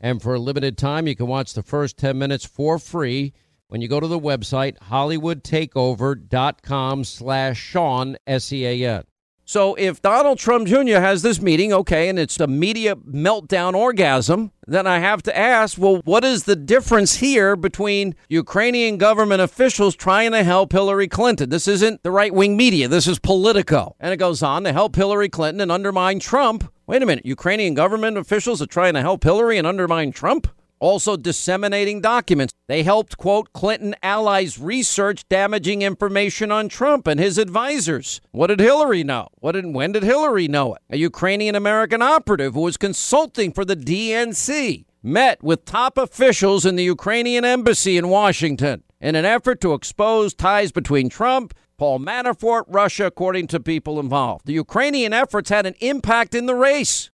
And for a limited time, you can watch the first 10 minutes for free when you go to the website hollywoodtakeover.com slash Sean, S-E-A-N. So if Donald Trump Jr. has this meeting, okay, and it's a media meltdown orgasm, then I have to ask, well, what is the difference here between Ukrainian government officials trying to help Hillary Clinton? This isn't the right wing media. This is Politico. And it goes on to help Hillary Clinton and undermine Trump. Wait a minute. Ukrainian government officials are trying to help Hillary and undermine Trump? also disseminating documents. They helped, quote, Clinton allies research damaging information on Trump and his advisors. What did Hillary know? What did, when did Hillary know it? A Ukrainian American operative who was consulting for the DNC met with top officials in the Ukrainian embassy in Washington in an effort to expose ties between Trump Paul Manafort, Russia, according to people involved. The Ukrainian efforts had an impact in the race.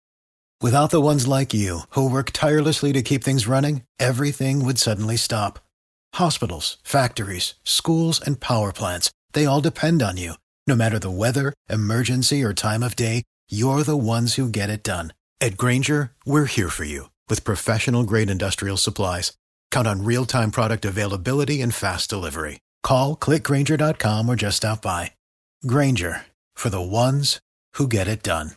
Without the ones like you, who work tirelessly to keep things running, everything would suddenly stop. Hospitals, factories, schools, and power plants, they all depend on you. No matter the weather, emergency, or time of day, you're the ones who get it done. At Grainger, we're here for you with professional grade industrial supplies. Count on real time product availability and fast delivery. Call clickgrainger.com or just stop by. Grainger for the ones who get it done.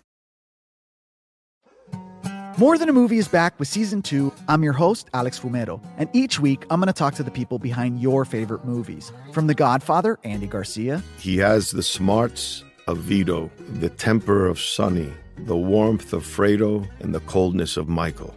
More Than a Movie is back with season two. I'm your host, Alex Fumero, and each week I'm going to talk to the people behind your favorite movies. From The Godfather, Andy Garcia. He has the smarts of Vito, the temper of Sonny, the warmth of Fredo, and the coldness of Michael.